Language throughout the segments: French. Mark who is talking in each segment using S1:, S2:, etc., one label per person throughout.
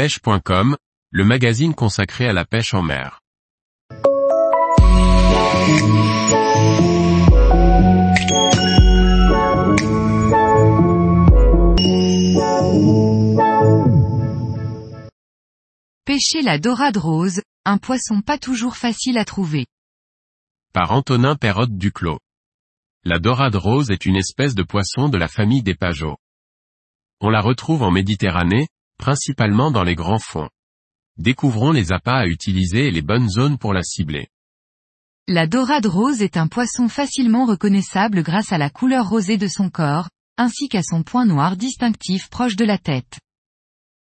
S1: pêche.com, le magazine consacré à la pêche en mer.
S2: Pêcher la dorade rose, un poisson pas toujours facile à trouver.
S1: Par Antonin Perrotte Duclos. La dorade rose est une espèce de poisson de la famille des pageaux. On la retrouve en Méditerranée, principalement dans les grands fonds. Découvrons les appâts à utiliser et les bonnes zones pour la cibler.
S2: La dorade rose est un poisson facilement reconnaissable grâce à la couleur rosée de son corps, ainsi qu'à son point noir distinctif proche de la tête.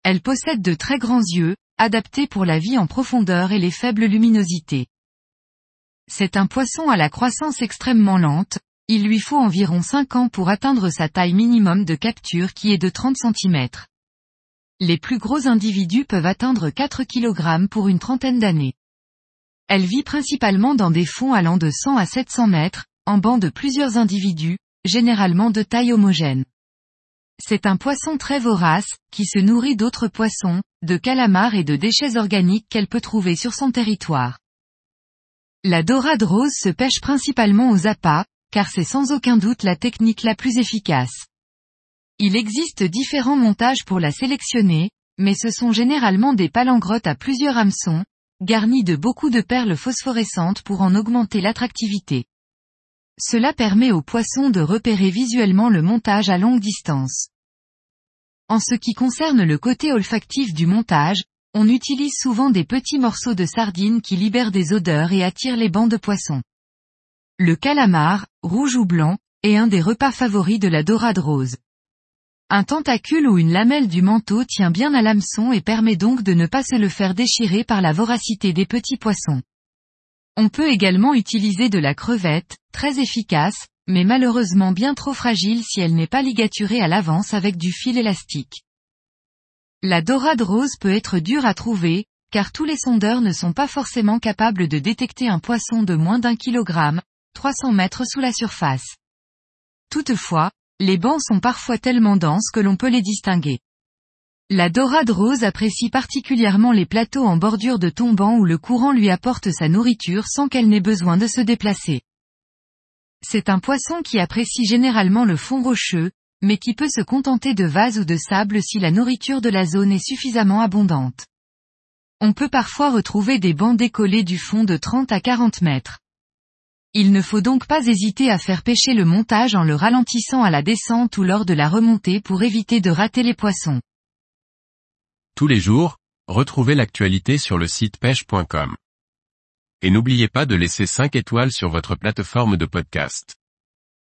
S2: Elle possède de très grands yeux, adaptés pour la vie en profondeur et les faibles luminosités. C'est un poisson à la croissance extrêmement lente, il lui faut environ 5 ans pour atteindre sa taille minimum de capture qui est de 30 cm. Les plus gros individus peuvent atteindre 4 kg pour une trentaine d'années. Elle vit principalement dans des fonds allant de 100 à 700 mètres, en bancs de plusieurs individus, généralement de taille homogène. C'est un poisson très vorace, qui se nourrit d'autres poissons, de calamars et de déchets organiques qu'elle peut trouver sur son territoire. La dorade rose se pêche principalement aux appâts, car c'est sans aucun doute la technique la plus efficace. Il existe différents montages pour la sélectionner, mais ce sont généralement des palangrottes à plusieurs hameçons, garnis de beaucoup de perles phosphorescentes pour en augmenter l'attractivité. Cela permet aux poissons de repérer visuellement le montage à longue distance. En ce qui concerne le côté olfactif du montage, on utilise souvent des petits morceaux de sardines qui libèrent des odeurs et attirent les bancs de poissons. Le calamar, rouge ou blanc, est un des repas favoris de la dorade rose. Un tentacule ou une lamelle du manteau tient bien à l'hameçon et permet donc de ne pas se le faire déchirer par la voracité des petits poissons. On peut également utiliser de la crevette, très efficace, mais malheureusement bien trop fragile si elle n'est pas ligaturée à l'avance avec du fil élastique. La dorade rose peut être dure à trouver, car tous les sondeurs ne sont pas forcément capables de détecter un poisson de moins d'un kilogramme, 300 mètres sous la surface. Toutefois, les bancs sont parfois tellement denses que l'on peut les distinguer. La dorade rose apprécie particulièrement les plateaux en bordure de tombant où le courant lui apporte sa nourriture sans qu'elle n'ait besoin de se déplacer. C'est un poisson qui apprécie généralement le fond rocheux, mais qui peut se contenter de vase ou de sable si la nourriture de la zone est suffisamment abondante. On peut parfois retrouver des bancs décollés du fond de 30 à 40 mètres. Il ne faut donc pas hésiter à faire pêcher le montage en le ralentissant à la descente ou lors de la remontée pour éviter de rater les poissons.
S1: Tous les jours, retrouvez l'actualité sur le site pêche.com. Et n'oubliez pas de laisser 5 étoiles sur votre plateforme de podcast.